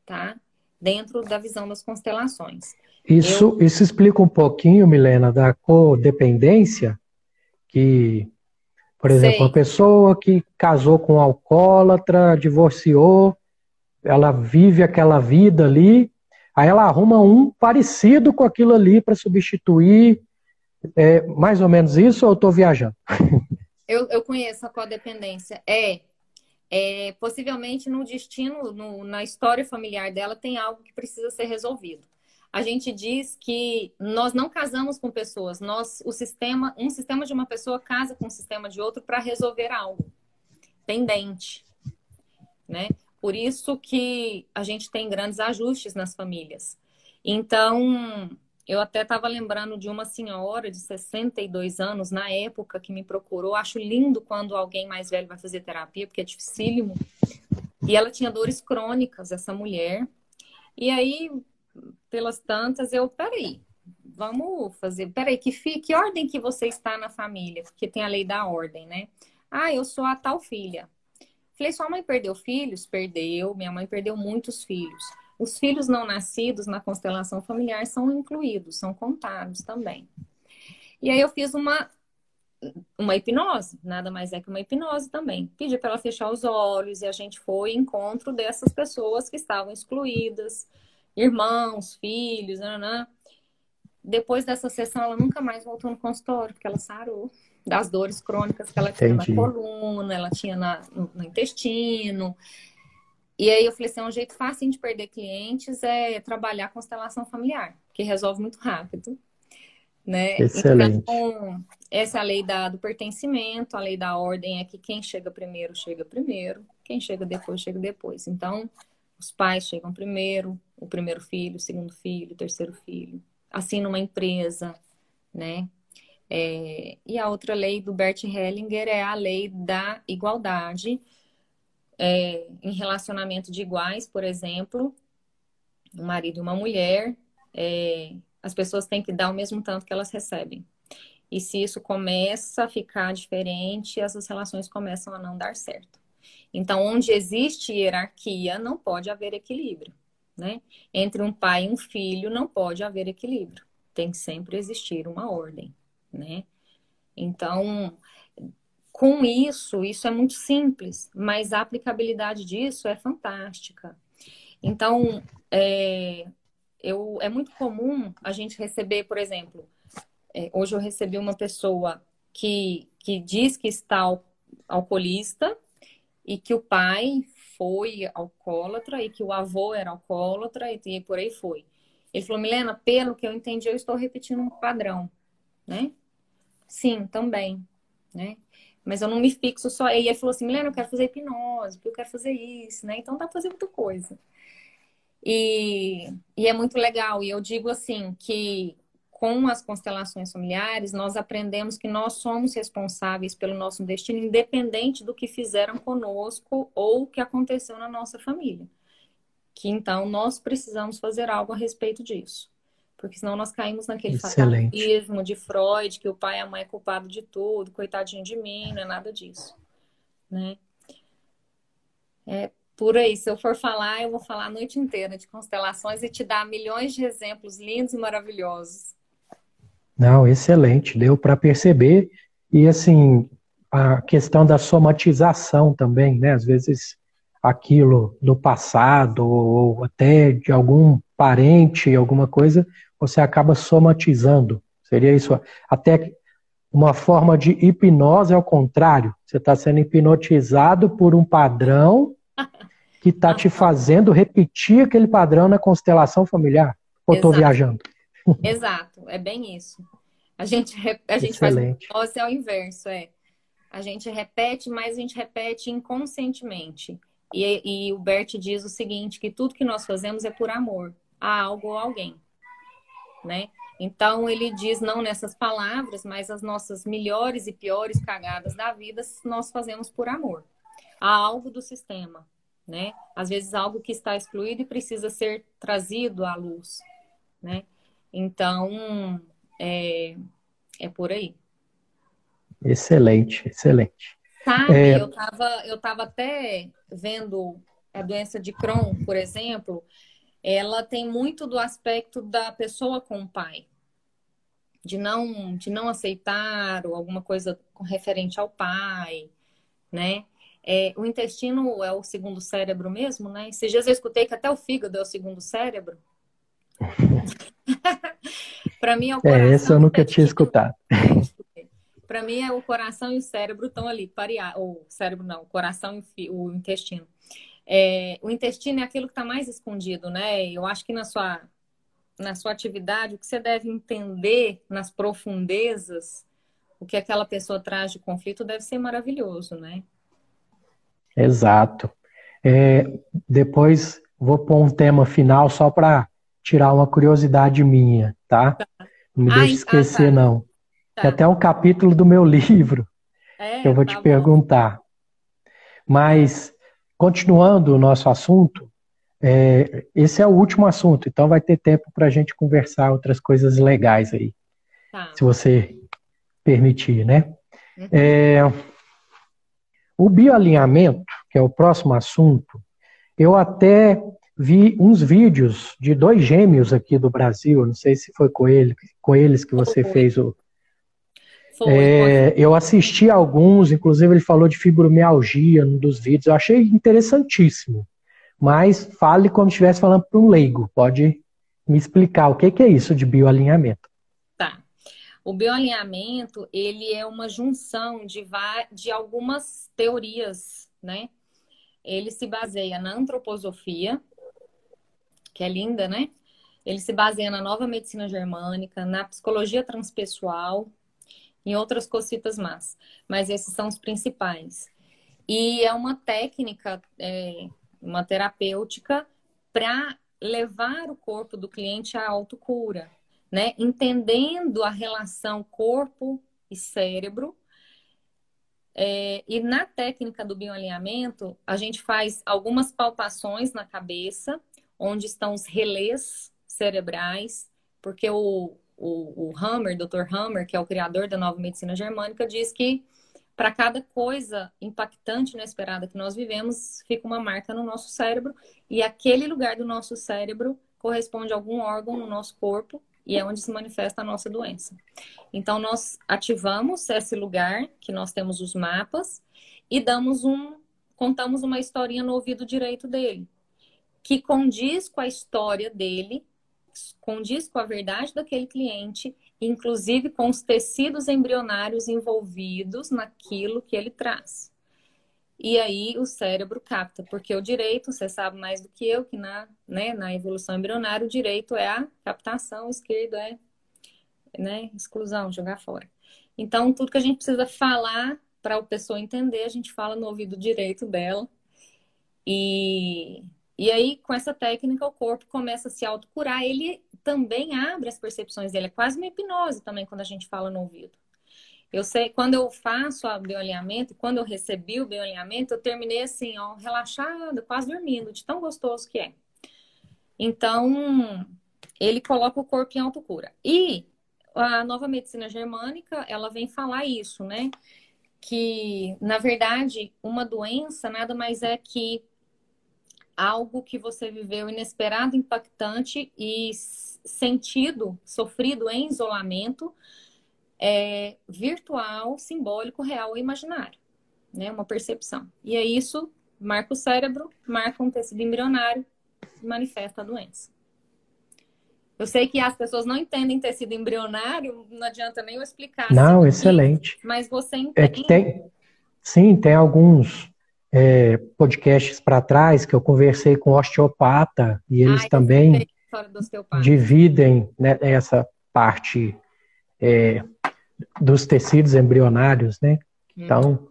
tá? Dentro da visão das constelações. Isso, Eu... isso explica um pouquinho, Milena, da codependência, que por exemplo, Sei. uma pessoa que casou com um alcoólatra, divorciou, ela vive aquela vida ali, aí ela arruma um parecido com aquilo ali para substituir. É mais ou menos isso ou eu estou viajando? Eu, eu conheço a codependência. É, é possivelmente no destino, no, na história familiar dela, tem algo que precisa ser resolvido a gente diz que nós não casamos com pessoas, nós o sistema, um sistema de uma pessoa casa com o um sistema de outro para resolver algo pendente, né? Por isso que a gente tem grandes ajustes nas famílias. Então, eu até estava lembrando de uma senhora de 62 anos, na época, que me procurou. Acho lindo quando alguém mais velho vai fazer terapia, porque é dificílimo. E ela tinha dores crônicas, essa mulher. E aí, pelas tantas, eu, peraí, vamos fazer, peraí, que, que ordem que você está na família? Porque tem a lei da ordem, né? Ah, eu sou a tal filha. Falei, sua mãe perdeu filhos? Perdeu. Minha mãe perdeu muitos filhos. Os filhos não nascidos na constelação familiar são incluídos, são contados também. E aí eu fiz uma uma hipnose, nada mais é que uma hipnose também. Pedi para ela fechar os olhos e a gente foi encontro dessas pessoas que estavam excluídas, irmãos, filhos, nanã. Depois dessa sessão, ela nunca mais voltou no consultório, porque ela sarou das dores crônicas que ela tinha Entendi. na coluna, ela tinha na, no, no, intestino. E aí eu falei assim, é um jeito fácil de perder clientes é trabalhar constelação familiar, que resolve muito rápido. Né? Excelente. Então, essa é a lei da, do pertencimento, a lei da ordem é que quem chega primeiro, chega primeiro, quem chega depois, chega depois. Então, Os pais chegam primeiro, o primeiro filho, o segundo filho, o terceiro filho. Assim numa empresa, né? É, e a outra lei do Bert Hellinger é a lei da igualdade é, em relacionamento de iguais, por exemplo, um marido e uma mulher, é, as pessoas têm que dar o mesmo tanto que elas recebem. E se isso começa a ficar diferente, essas relações começam a não dar certo. Então, onde existe hierarquia, não pode haver equilíbrio. Né? Entre um pai e um filho, não pode haver equilíbrio. Tem que sempre existir uma ordem. Né? Então, com isso, isso é muito simples, mas a aplicabilidade disso é fantástica. Então, é, eu, é muito comum a gente receber, por exemplo, é, hoje eu recebi uma pessoa que, que diz que está al alcoolista e que o pai foi alcoólatra e que o avô era alcoólatra e, por aí foi. Ele falou, Milena, pelo que eu entendi, eu estou repetindo um padrão, né? Sim, também, né? Mas eu não me fixo só. E ele falou assim, Milena, eu quero fazer hipnose, porque eu quero fazer isso, né? Então dá pra fazer muita coisa. E, e é muito legal. E eu digo assim que com as constelações familiares, nós aprendemos que nós somos responsáveis pelo nosso destino, independente do que fizeram conosco ou o que aconteceu na nossa família. Que então nós precisamos fazer algo a respeito disso. Porque senão nós caímos naquele fatalismo de Freud, que o pai e a mãe é culpado de tudo, coitadinho de mim, não é nada disso. Né? É por aí, se eu for falar, eu vou falar a noite inteira de constelações e te dar milhões de exemplos lindos e maravilhosos. Não, excelente, deu para perceber. E assim, a questão da somatização também, né? Às vezes aquilo do passado ou até de algum parente, alguma coisa, você acaba somatizando. Seria isso? Até uma forma de hipnose ao contrário. Você está sendo hipnotizado por um padrão que está te fazendo repetir aquele padrão na constelação familiar. Ou estou viajando? Exato, é bem isso. A gente, a gente faz hipnose ao inverso, é. A gente repete, mas a gente repete inconscientemente. E, e o Bert diz o seguinte, que tudo que nós fazemos é por amor a algo ou alguém, né? Então ele diz não nessas palavras, mas as nossas melhores e piores cagadas da vida nós fazemos por amor a algo do sistema, né? Às vezes algo que está excluído e precisa ser trazido à luz, né? Então é, é por aí. Excelente, excelente. Sabe, é... eu estava eu tava até vendo a doença de Crohn, por exemplo, ela tem muito do aspecto da pessoa com o pai, de não de não aceitar ou alguma coisa referente ao pai, né? É, o intestino é o segundo cérebro mesmo, né? Esses dias eu escutei que até o fígado é o segundo cérebro. para mim é o coração. É, esse eu nunca tinha escutado. Para mim é o coração e o cérebro estão ali, parear. O cérebro não, o coração e o intestino. É, o intestino é aquilo que está mais escondido, né? Eu acho que na sua, na sua atividade, o que você deve entender nas profundezas, o que aquela pessoa traz de conflito deve ser maravilhoso, né? Exato. É, depois vou pôr um tema final só para tirar uma curiosidade minha, tá? tá. Não me deixe esquecer, tá. não. Tá. Tem até um capítulo do meu livro é, que eu vou te tá perguntar. Mas, continuando o nosso assunto, é, esse é o último assunto, então vai ter tempo para a gente conversar outras coisas legais aí. Tá. Se você permitir, né? Uhum. É, o bioalinhamento, que é o próximo assunto, eu até vi uns vídeos de dois gêmeos aqui do Brasil, não sei se foi com, ele, com eles que você foi. fez o. Foi, é, eu assisti alguns, inclusive ele falou de fibromialgia num dos vídeos, eu achei interessantíssimo. Mas fale como se estivesse falando para um leigo, pode me explicar o que, que é isso de bioalinhamento. O bioalinhamento, ele é uma junção de, de algumas teorias, né? Ele se baseia na antroposofia, que é linda, né? Ele se baseia na nova medicina germânica, na psicologia transpessoal, em outras cositas más. Mas esses são os principais. E é uma técnica é, uma terapêutica para levar o corpo do cliente à autocura, né? Entendendo a relação corpo e cérebro. É, e na técnica do bioalinhamento, a gente faz algumas palpações na cabeça, onde estão os relés cerebrais, porque o, o, o Hammer, Dr. Hammer, que é o criador da nova medicina germânica, diz que para cada coisa impactante inesperada que nós vivemos, fica uma marca no nosso cérebro, e aquele lugar do nosso cérebro corresponde a algum órgão no nosso corpo e é onde se manifesta a nossa doença. Então, nós ativamos esse lugar, que nós temos os mapas, e damos um, contamos uma historinha no ouvido direito dele, que condiz com a história dele, condiz com a verdade daquele cliente inclusive com os tecidos embrionários envolvidos naquilo que ele traz. E aí o cérebro capta, porque o direito, você sabe mais do que eu, que na, né, na evolução embrionária o direito é a captação, o esquerdo é né, exclusão, jogar fora. Então, tudo que a gente precisa falar para a pessoa entender, a gente fala no ouvido direito dela. E, e aí, com essa técnica, o corpo começa a se autocurar. Ele também abre as percepções dele. É quase uma hipnose também quando a gente fala no ouvido. Eu sei, quando eu faço o bioalinhamento, quando eu recebi o bioalinhamento, eu terminei assim, ó, relaxada, quase dormindo, de tão gostoso que é. Então, ele coloca o corpo em autocura. E a nova medicina germânica, ela vem falar isso, né? Que, na verdade, uma doença nada mais é que algo que você viveu inesperado, impactante e sentido, sofrido em isolamento, é, virtual, simbólico, real ou imaginário. Né? Uma percepção. E é isso, marca o cérebro, marca um tecido embrionário e manifesta a doença. Eu sei que as pessoas não entendem tecido embrionário, não adianta nem eu explicar. Não, assim, excelente. Mas você entende. É que tem, sim, tem alguns é, podcasts para trás que eu conversei com osteopata e eles Ai, também dividem né, essa parte é, dos tecidos embrionários, né? Hum. Então,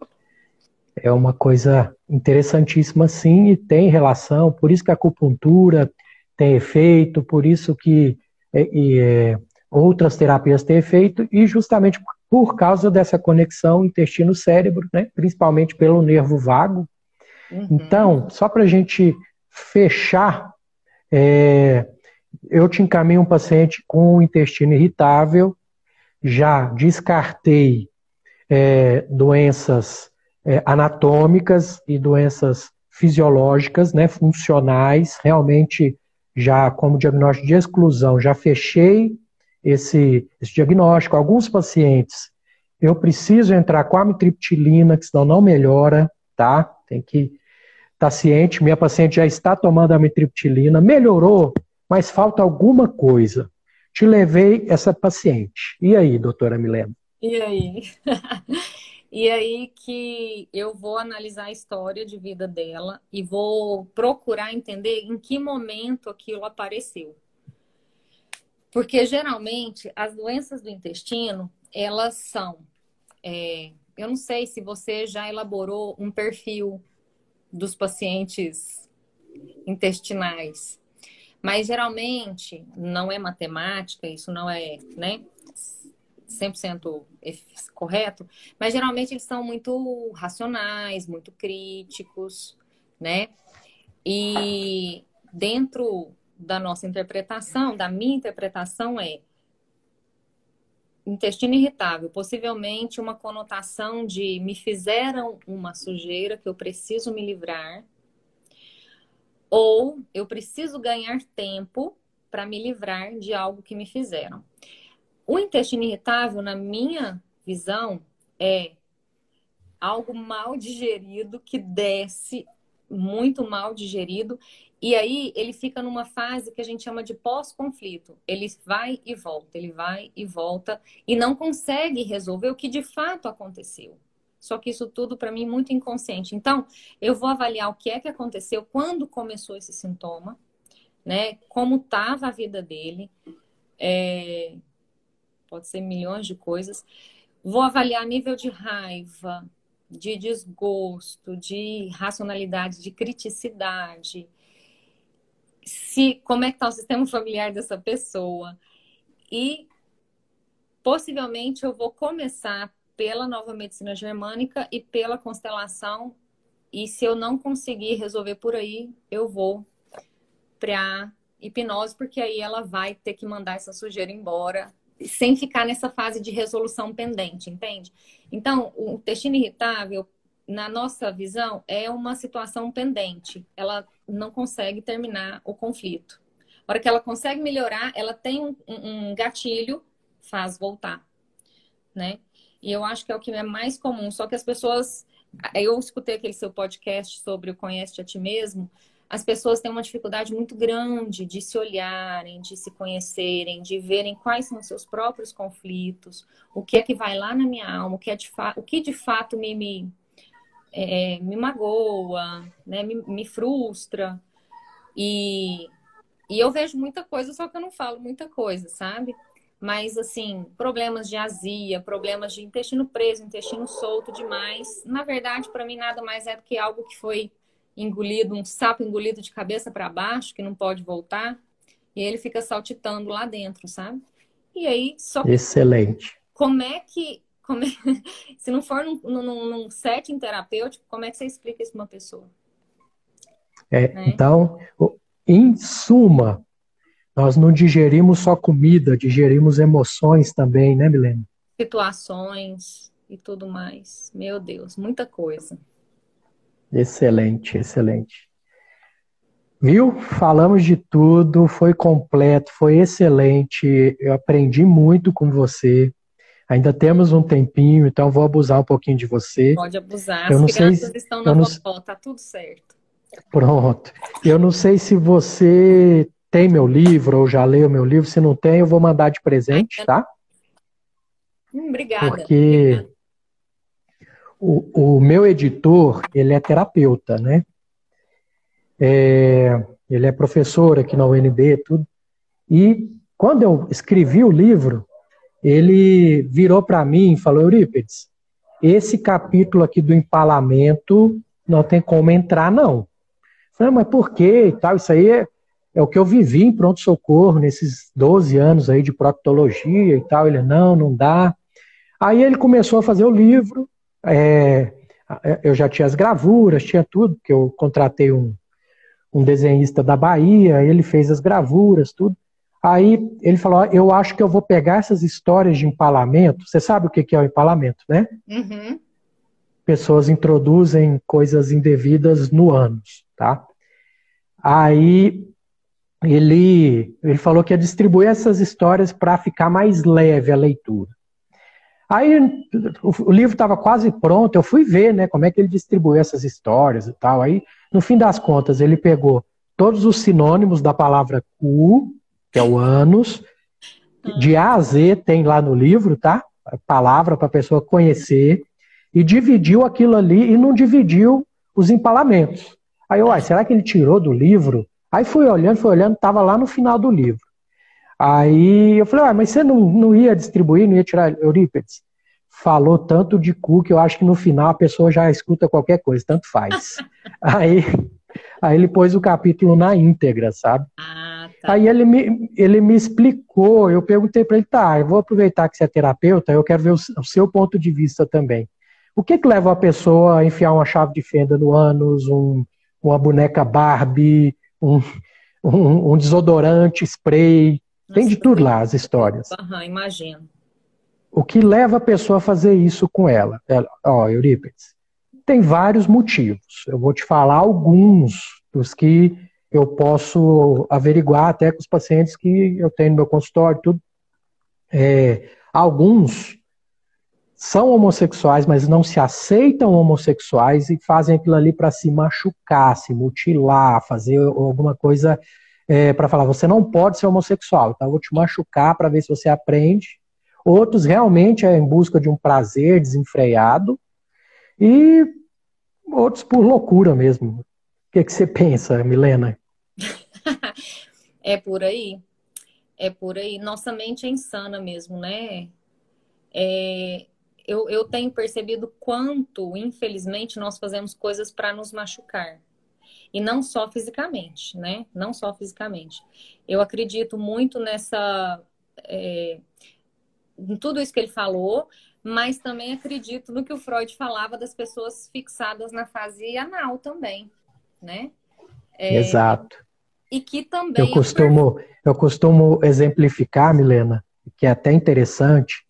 é uma coisa interessantíssima, sim, e tem relação, por isso que a acupuntura tem efeito, por isso que é, é, outras terapias têm efeito, e justamente por causa dessa conexão intestino-cérebro, né? principalmente pelo nervo vago. Uhum. Então, só para a gente fechar, é, eu te encaminho um paciente com intestino irritável, já descartei é, doenças é, anatômicas e doenças fisiológicas, né, funcionais, realmente já como diagnóstico de exclusão, já fechei esse, esse diagnóstico. Alguns pacientes eu preciso entrar com amitriptilina, que senão não melhora, tá? Tem que estar tá ciente. Minha paciente já está tomando amitriptilina, melhorou, mas falta alguma coisa. Te levei essa paciente. E aí, doutora Milena? E aí? e aí que eu vou analisar a história de vida dela e vou procurar entender em que momento aquilo apareceu. Porque geralmente as doenças do intestino, elas são. É, eu não sei se você já elaborou um perfil dos pacientes intestinais. Mas geralmente não é matemática, isso não é, né, 100% correto, mas geralmente eles são muito racionais, muito críticos, né? E dentro da nossa interpretação, da minha interpretação é intestino irritável, possivelmente uma conotação de me fizeram uma sujeira que eu preciso me livrar, ou eu preciso ganhar tempo para me livrar de algo que me fizeram. O intestino irritável, na minha visão, é algo mal digerido que desce muito mal digerido e aí ele fica numa fase que a gente chama de pós-conflito. Ele vai e volta, ele vai e volta e não consegue resolver o que de fato aconteceu. Só que isso tudo para mim é muito inconsciente. Então, eu vou avaliar o que é que aconteceu, quando começou esse sintoma, né? Como estava a vida dele. É... Pode ser milhões de coisas. Vou avaliar nível de raiva, de desgosto, de racionalidade, de criticidade, se como é que está o sistema familiar dessa pessoa e possivelmente eu vou começar pela nova medicina germânica e pela constelação e se eu não conseguir resolver por aí, eu vou para hipnose, porque aí ela vai ter que mandar essa sujeira embora, sem ficar nessa fase de resolução pendente, entende? Então, o intestino irritável, na nossa visão, é uma situação pendente. Ela não consegue terminar o conflito. A hora que ela consegue melhorar, ela tem um, um gatilho, faz voltar, né? E eu acho que é o que é mais comum. Só que as pessoas eu escutei aquele seu podcast sobre o Conhece a Ti Mesmo. As pessoas têm uma dificuldade muito grande de se olharem, de se conhecerem, de verem quais são os seus próprios conflitos, o que é que vai lá na minha alma, o que, é de, o que de fato me, me, é, me magoa, né? me, me frustra. E, e eu vejo muita coisa, só que eu não falo muita coisa, sabe? Mas, assim, problemas de azia, problemas de intestino preso, intestino solto demais. Na verdade, para mim, nada mais é do que algo que foi engolido, um sapo engolido de cabeça para baixo, que não pode voltar. E ele fica saltitando lá dentro, sabe? E aí, só. Excelente. Como é que. Como é... Se não for num, num, num setting terapêutico, como é que você explica isso para uma pessoa? É, né? Então, em suma, nós não digerimos só comida, digerimos emoções também, né, Milene? Situações e tudo mais. Meu Deus, muita coisa. Excelente, excelente. Viu? Falamos de tudo, foi completo, foi excelente. Eu aprendi muito com você. Ainda temos um tempinho, então vou abusar um pouquinho de você. Pode abusar. As eu não crianças sei, estão na não... tá tudo certo. Pronto. Eu não sei se você tem meu livro ou já leu meu livro. Se não tem, eu vou mandar de presente, tá? Hum, obrigada. Porque obrigada. O, o meu editor, ele é terapeuta, né? É, ele é professor aqui na UNB, tudo. E quando eu escrevi o livro, ele virou para mim e falou: Eurípides, esse capítulo aqui do empalamento não tem como entrar, não. Eu falei, mas por quê? E tal, isso aí é, é o que eu vivi em pronto-socorro nesses 12 anos aí de proctologia e tal. Ele, não, não dá. Aí ele começou a fazer o livro, é, eu já tinha as gravuras, tinha tudo, porque eu contratei um, um desenhista da Bahia, ele fez as gravuras, tudo. Aí ele falou: Eu acho que eu vou pegar essas histórias de empalamento. Você sabe o que é o empalamento, né? Uhum. Pessoas introduzem coisas indevidas no ânus, tá? Aí ele, ele falou que ia distribuir essas histórias para ficar mais leve a leitura. Aí o, o livro estava quase pronto, eu fui ver né, como é que ele distribuiu essas histórias e tal. Aí, no fim das contas, ele pegou todos os sinônimos da palavra cu, que é o ânus, de A a Z tem lá no livro, tá? A palavra para a pessoa conhecer, e dividiu aquilo ali e não dividiu os empalamentos. Aí eu, será que ele tirou do livro Aí fui olhando, fui olhando, estava lá no final do livro. Aí eu falei, ah, mas você não, não ia distribuir, não ia tirar Eurípides? Falou tanto de cu que eu acho que no final a pessoa já escuta qualquer coisa, tanto faz. aí, aí ele pôs o capítulo na íntegra, sabe? Ah, tá. Aí ele me, ele me explicou, eu perguntei para ele, tá, eu vou aproveitar que você é terapeuta, eu quero ver o, o seu ponto de vista também. O que, que leva a pessoa a enfiar uma chave de fenda no ânus, um, uma boneca Barbie, um, um, um desodorante, spray, Nossa, tem de tudo lá as histórias. Aham, imagino. O que leva a pessoa a fazer isso com ela? ela ó, Eurípides, tem vários motivos. Eu vou te falar alguns dos que eu posso averiguar até com os pacientes que eu tenho no meu consultório, tudo. É, alguns são homossexuais, mas não se aceitam homossexuais e fazem aquilo ali para se machucar, se mutilar, fazer alguma coisa é, para falar: você não pode ser homossexual, então eu vou te machucar para ver se você aprende. Outros realmente é em busca de um prazer desenfreado e outros por loucura mesmo. Que, que você pensa, Milena? é por aí. É por aí. Nossa mente é insana mesmo, né? É, eu, eu tenho percebido quanto, infelizmente, nós fazemos coisas para nos machucar. E não só fisicamente, né? Não só fisicamente. Eu acredito muito nessa. É, em tudo isso que ele falou, mas também acredito no que o Freud falava das pessoas fixadas na fase anal também, né? É, Exato. E que também. Eu costumo, eu costumo exemplificar, Milena, que é até interessante.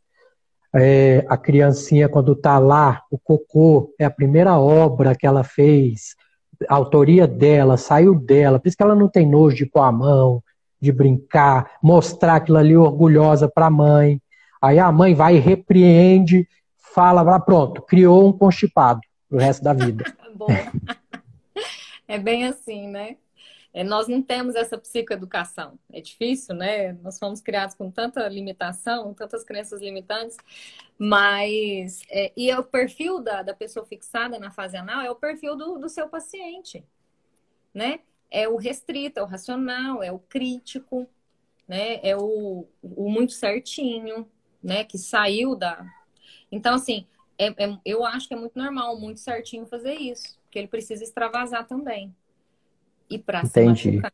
É, a criancinha, quando está lá, o cocô é a primeira obra que ela fez, a autoria dela, saiu dela, por isso que ela não tem nojo de pôr a mão, de brincar, mostrar aquilo ali orgulhosa para a mãe. Aí a mãe vai e repreende, fala, pronto, criou um constipado pro resto da vida. Bom. É bem assim, né? É, nós não temos essa psicoeducação. É difícil, né? Nós fomos criados com tanta limitação, tantas crenças limitantes, mas. É, e é o perfil da, da pessoa fixada na fase anal é o perfil do, do seu paciente, né? É o restrito, é o racional, é o crítico, né? É o, o muito certinho, né? Que saiu da. Então, assim, é, é, eu acho que é muito normal, muito certinho fazer isso, porque ele precisa extravasar também. E para se machucar.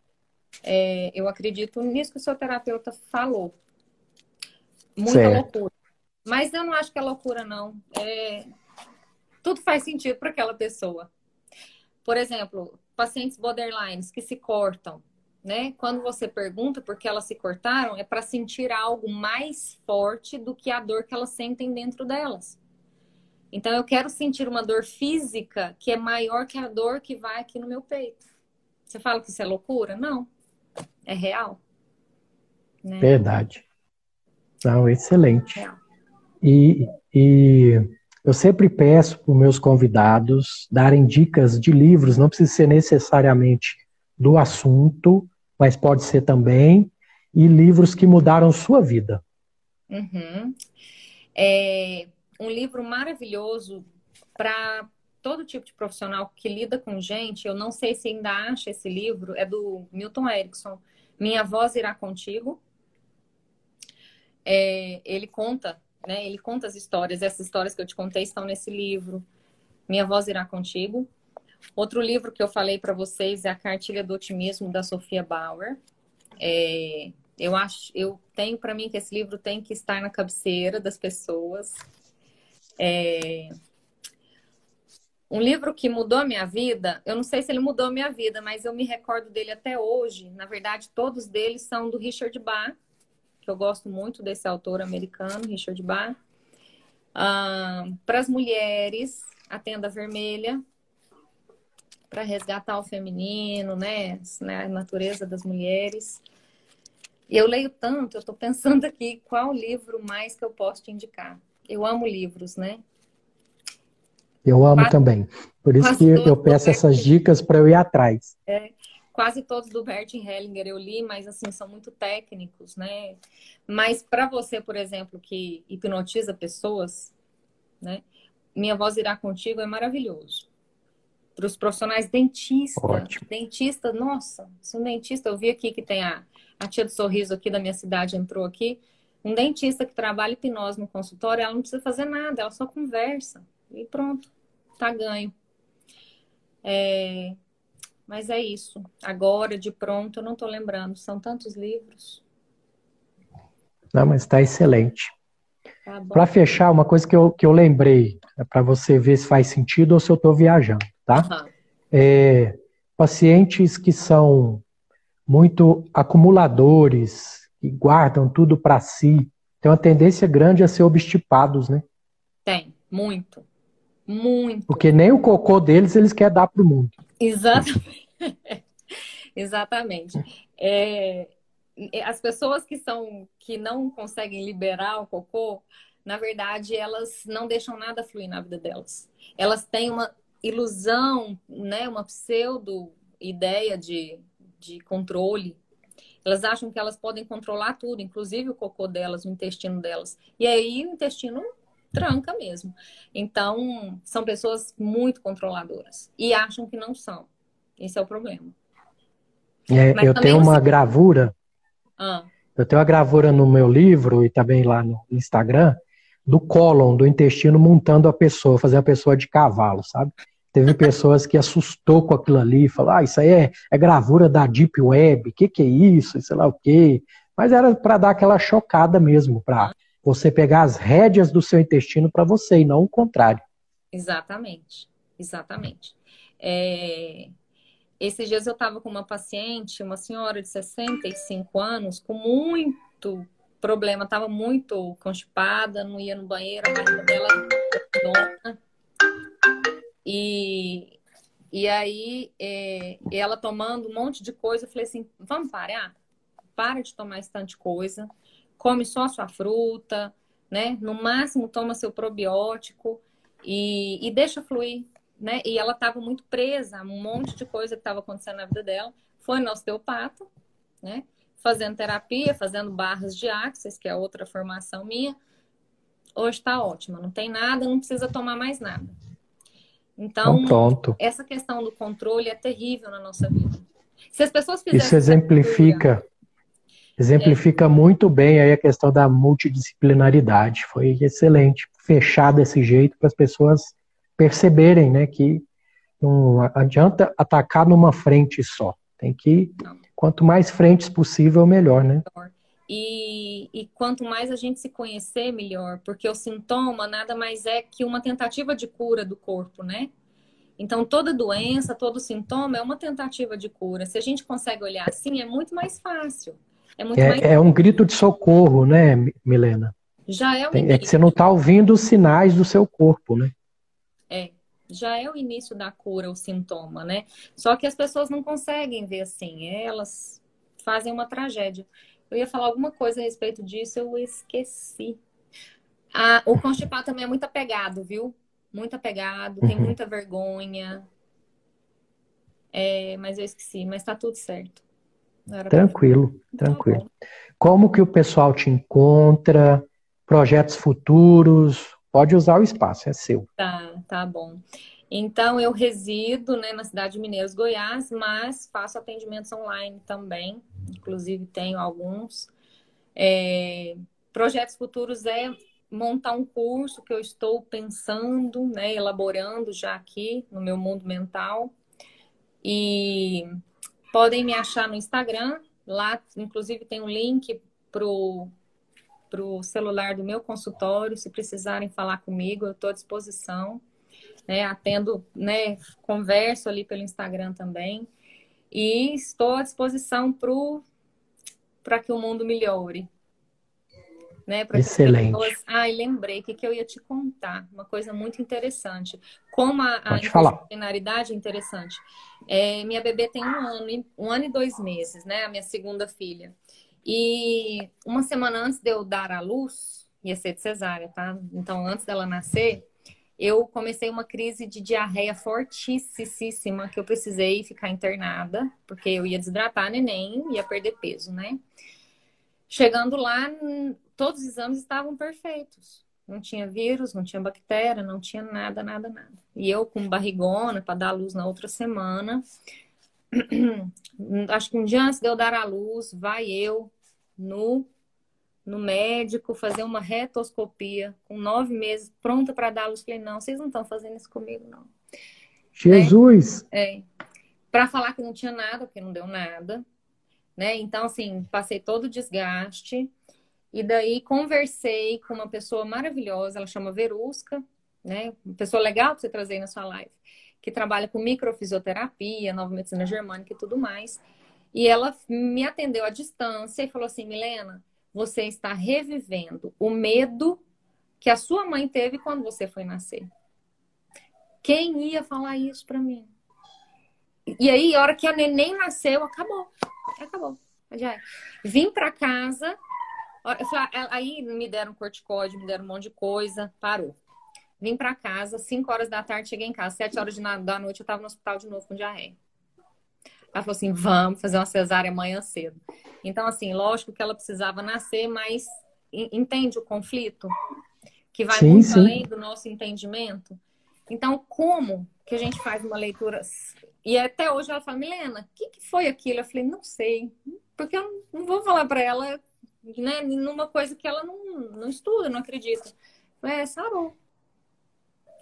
É, eu acredito nisso que o seu terapeuta falou. Muita certo. loucura. Mas eu não acho que é loucura, não. É... Tudo faz sentido para aquela pessoa. Por exemplo, pacientes borderlines que se cortam, né? Quando você pergunta por que elas se cortaram, é para sentir algo mais forte do que a dor que elas sentem dentro delas. Então eu quero sentir uma dor física que é maior que a dor que vai aqui no meu peito. Você fala que isso é loucura? Não. É real. Né? Verdade. Não, excelente. Real. E, e eu sempre peço para os meus convidados darem dicas de livros, não precisa ser necessariamente do assunto, mas pode ser também, e livros que mudaram sua vida. Uhum. É, um livro maravilhoso para todo tipo de profissional que lida com gente. Eu não sei se ainda acha esse livro, é do Milton Erickson. Minha voz irá contigo. É, ele conta, né? Ele conta as histórias. Essas histórias que eu te contei estão nesse livro. Minha voz irá contigo. Outro livro que eu falei para vocês é a Cartilha do Otimismo da Sofia Bauer. É, eu acho, eu tenho para mim que esse livro tem que estar na cabeceira das pessoas. É... Um livro que mudou a minha vida, eu não sei se ele mudou a minha vida, mas eu me recordo dele até hoje. Na verdade, todos deles são do Richard Bach, que eu gosto muito desse autor americano, Richard Bach. Para as mulheres, A Tenda Vermelha, para resgatar o feminino, né? A natureza das mulheres. Eu leio tanto, eu estou pensando aqui qual livro mais que eu posso te indicar. Eu amo livros, né? Eu amo quase, também. Por isso que eu peço essas dicas para eu ir atrás. É, quase todos do Bert Hellinger eu li, mas assim, são muito técnicos, né? Mas para você, por exemplo, que hipnotiza pessoas, né? Minha voz irá contigo é maravilhoso. Para os profissionais dentista, Ótimo. dentista, nossa, se um dentista, eu vi aqui que tem a, a tia do sorriso aqui da minha cidade entrou aqui. Um dentista que trabalha hipnose no consultório, ela não precisa fazer nada, ela só conversa. E pronto, tá ganho. É... Mas é isso. Agora, de pronto, eu não estou lembrando. São tantos livros. Não, mas está excelente. Tá para fechar, uma coisa que eu, que eu lembrei, é para você ver se faz sentido ou se eu estou viajando, tá? Uhum. É, pacientes que são muito acumuladores, que guardam tudo para si, tem uma tendência grande a ser obstipados, né? Tem, muito. Muito. Porque nem o cocô deles eles querem dar para o mundo. Exatamente. Exatamente. É, as pessoas que são que não conseguem liberar o cocô, na verdade, elas não deixam nada fluir na vida delas. Elas têm uma ilusão, né, uma pseudo ideia de, de controle elas acham que elas podem controlar tudo, inclusive o cocô delas, o intestino delas. E aí o intestino tranca mesmo. Então, são pessoas muito controladoras e acham que não são. Esse é o problema. É, eu tenho uma gravura. Ah. Eu tenho uma gravura no meu livro e também lá no Instagram, do cólon, do intestino, montando a pessoa, fazer a pessoa de cavalo, sabe? Teve pessoas que assustou com aquilo ali, falaram, ah, isso aí é, é gravura da Deep Web, o que, que é isso, sei lá o quê. Mas era para dar aquela chocada mesmo, para você pegar as rédeas do seu intestino para você e não o contrário. Exatamente, exatamente. É... Esses dias eu estava com uma paciente, uma senhora de 65 anos, com muito problema, estava muito constipada, não ia no banheiro, a barriga dela. E, e aí, é, ela tomando um monte de coisa, eu falei assim: vamos parar? Para de tomar esse tanto de coisa, come só sua fruta, né? No máximo, toma seu probiótico e, e deixa fluir, né? E ela estava muito presa a um monte de coisa que estava acontecendo na vida dela. Foi no osteopata, né? Fazendo terapia, fazendo barras de axis, que é outra formação minha. Hoje está ótima, não tem nada, não precisa tomar mais nada. Então, então essa questão do controle é terrível na nossa vida. Se as pessoas fizessem Isso exemplifica, exemplifica é. muito bem aí a questão da multidisciplinaridade. Foi excelente fechar desse jeito para as pessoas perceberem, né, que não adianta atacar numa frente só. Tem que quanto mais frentes possível, melhor, né? E, e, quanto mais a gente se conhecer, melhor, porque o sintoma nada mais é que uma tentativa de cura do corpo, né? Então, toda doença, todo sintoma é uma tentativa de cura. Se a gente consegue olhar assim, é muito mais fácil. É, muito é, mais... é um grito de socorro, né, Milena? Já é o Tem, É que você não está ouvindo os sinais do seu corpo, né? É, já é o início da cura, o sintoma, né? Só que as pessoas não conseguem ver assim, elas fazem uma tragédia. Eu ia falar alguma coisa a respeito disso, eu esqueci. Ah, o constipado também é muito apegado, viu? Muito apegado, tem uhum. muita vergonha. É, mas eu esqueci, mas tá tudo certo. Tranquilo, tá tranquilo. Tá Como que o pessoal te encontra? Projetos futuros? Pode usar o espaço, é seu. Tá, tá bom. Então, eu resido né, na cidade de Mineiros, Goiás, mas faço atendimentos online também. Inclusive, tenho alguns. É, projetos futuros é montar um curso que eu estou pensando, né, elaborando já aqui no meu mundo mental. E podem me achar no Instagram. Lá, inclusive, tem um link para o celular do meu consultório. Se precisarem falar comigo, eu estou à disposição né? Atendo, né? Converso ali pelo Instagram também. E estou à disposição para que o mundo melhore. Né, Excelente. Pessoas... Ai, lembrei o que, que eu ia te contar. Uma coisa muito interessante. Como a, a interdisciplinaridade é interessante. É, minha bebê tem um ano, um ano e dois meses, né? A minha segunda filha. E uma semana antes de eu dar à luz, ia ser de cesárea, tá? Então, antes dela nascer, eu comecei uma crise de diarreia fortíssima, que eu precisei ficar internada, porque eu ia desidratar neném, ia perder peso, né? Chegando lá, todos os exames estavam perfeitos. Não tinha vírus, não tinha bactéria, não tinha nada, nada, nada. E eu com barrigona para dar luz na outra semana. Acho que um dia antes de eu dar a luz, vai eu no no médico, fazer uma retoscopia com nove meses, pronta para dar luz. Falei, não, vocês não estão fazendo isso comigo, não. Jesus! É. é. Para falar que não tinha nada, porque não deu nada. Né? Então, assim, passei todo o desgaste. E daí conversei com uma pessoa maravilhosa, ela chama Verusca, né? Uma pessoa legal para você trazer aí na sua live, que trabalha com microfisioterapia, nova medicina germânica e tudo mais. E ela me atendeu à distância e falou assim: Milena, você está revivendo o medo que a sua mãe teve quando você foi nascer. Quem ia falar isso para mim? E aí, a hora que a neném nasceu, acabou. Acabou. Já. Vim para casa, aí me deram corticóide, me deram um monte de coisa, parou. Vim para casa, 5 horas da tarde, cheguei em casa, 7 horas da noite, eu estava no hospital de novo com diarreia. Ela falou assim: vamos fazer uma cesárea amanhã cedo. Então, assim, lógico que ela precisava nascer, mas entende o conflito? Que vai sim, muito sim. além do nosso entendimento. Então, como que a gente faz uma leitura? E até hoje ela fala, Milena, o que, que, foi aquilo? Eu falei, não sei. Porque eu não vou falar para ela, né, numa coisa que ela não, não estuda, não acredita. É, sarou.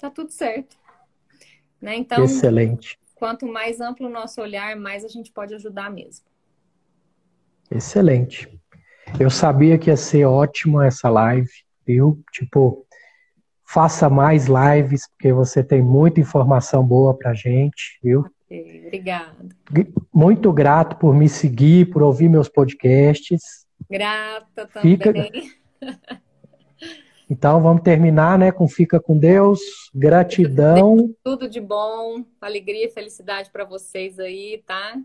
Tá tudo certo. Né? Então, Excelente. Quanto mais amplo o nosso olhar, mais a gente pode ajudar mesmo. Excelente. Eu sabia que ia ser ótimo essa live, viu? Tipo, faça mais lives, porque você tem muita informação boa pra gente, viu? Okay, obrigada. Muito grato por me seguir, por ouvir meus podcasts. Grata também. Fica... Então vamos terminar, né, com fica com Deus, gratidão. Tudo de bom, alegria e felicidade para vocês aí, tá?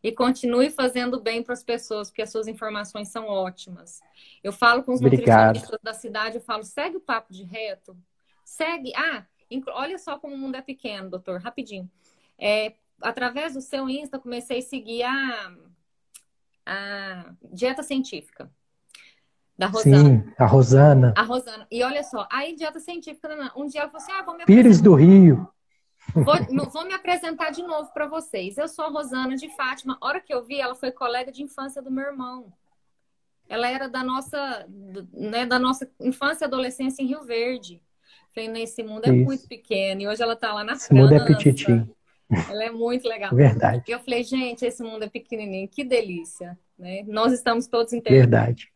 E continue fazendo bem para as pessoas, porque as suas informações são ótimas. Eu falo com os Obrigado. nutricionistas da cidade, eu falo, segue o papo de reto, segue. Ah, olha só como o mundo é pequeno, doutor, rapidinho. É, através do seu Insta, comecei a seguir a, a dieta científica. Da Rosana. Sim, a Rosana. A Rosana. E olha só, a idiota científica, um dia ela falou assim: ah, vou me Pires do Rio. Vou, vou me apresentar de novo para vocês. Eu sou a Rosana de Fátima. A hora que eu vi, ela foi colega de infância do meu irmão. Ela era da nossa, né, da nossa infância e adolescência em Rio Verde. Falei, nesse mundo é Isso. muito pequeno. E hoje ela está lá na esse França. mundo é petitinho. Ela é muito legal. Verdade. E eu falei, gente, esse mundo é pequenininho. Que delícia. Né? Nós estamos todos inteirados. Verdade.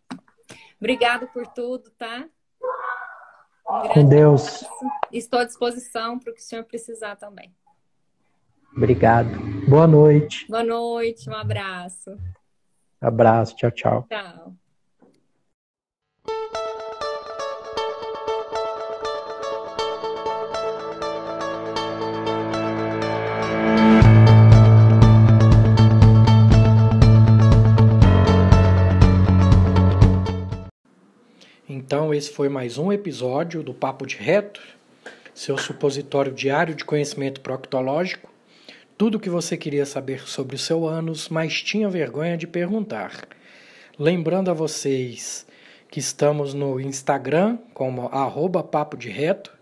Obrigado por tudo, tá? Um Com Deus. Abraço. Estou à disposição para o que o senhor precisar também. Obrigado. Boa noite. Boa noite, um abraço. Abraço, tchau, tchau. Tchau. Então, esse foi mais um episódio do Papo de Reto, seu supositório diário de conhecimento proctológico. Tudo o que você queria saber sobre o seu ânus, mas tinha vergonha de perguntar. Lembrando a vocês que estamos no Instagram como arroba Papo de Reto.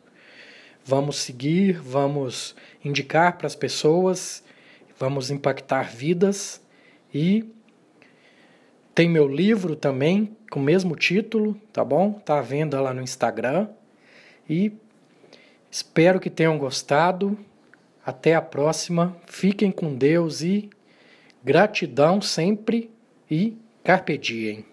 Vamos seguir, vamos indicar para as pessoas, vamos impactar vidas e tem meu livro também, com o mesmo título, tá bom? Tá à venda lá no Instagram. E espero que tenham gostado. Até a próxima. Fiquem com Deus e gratidão sempre e carpe diem.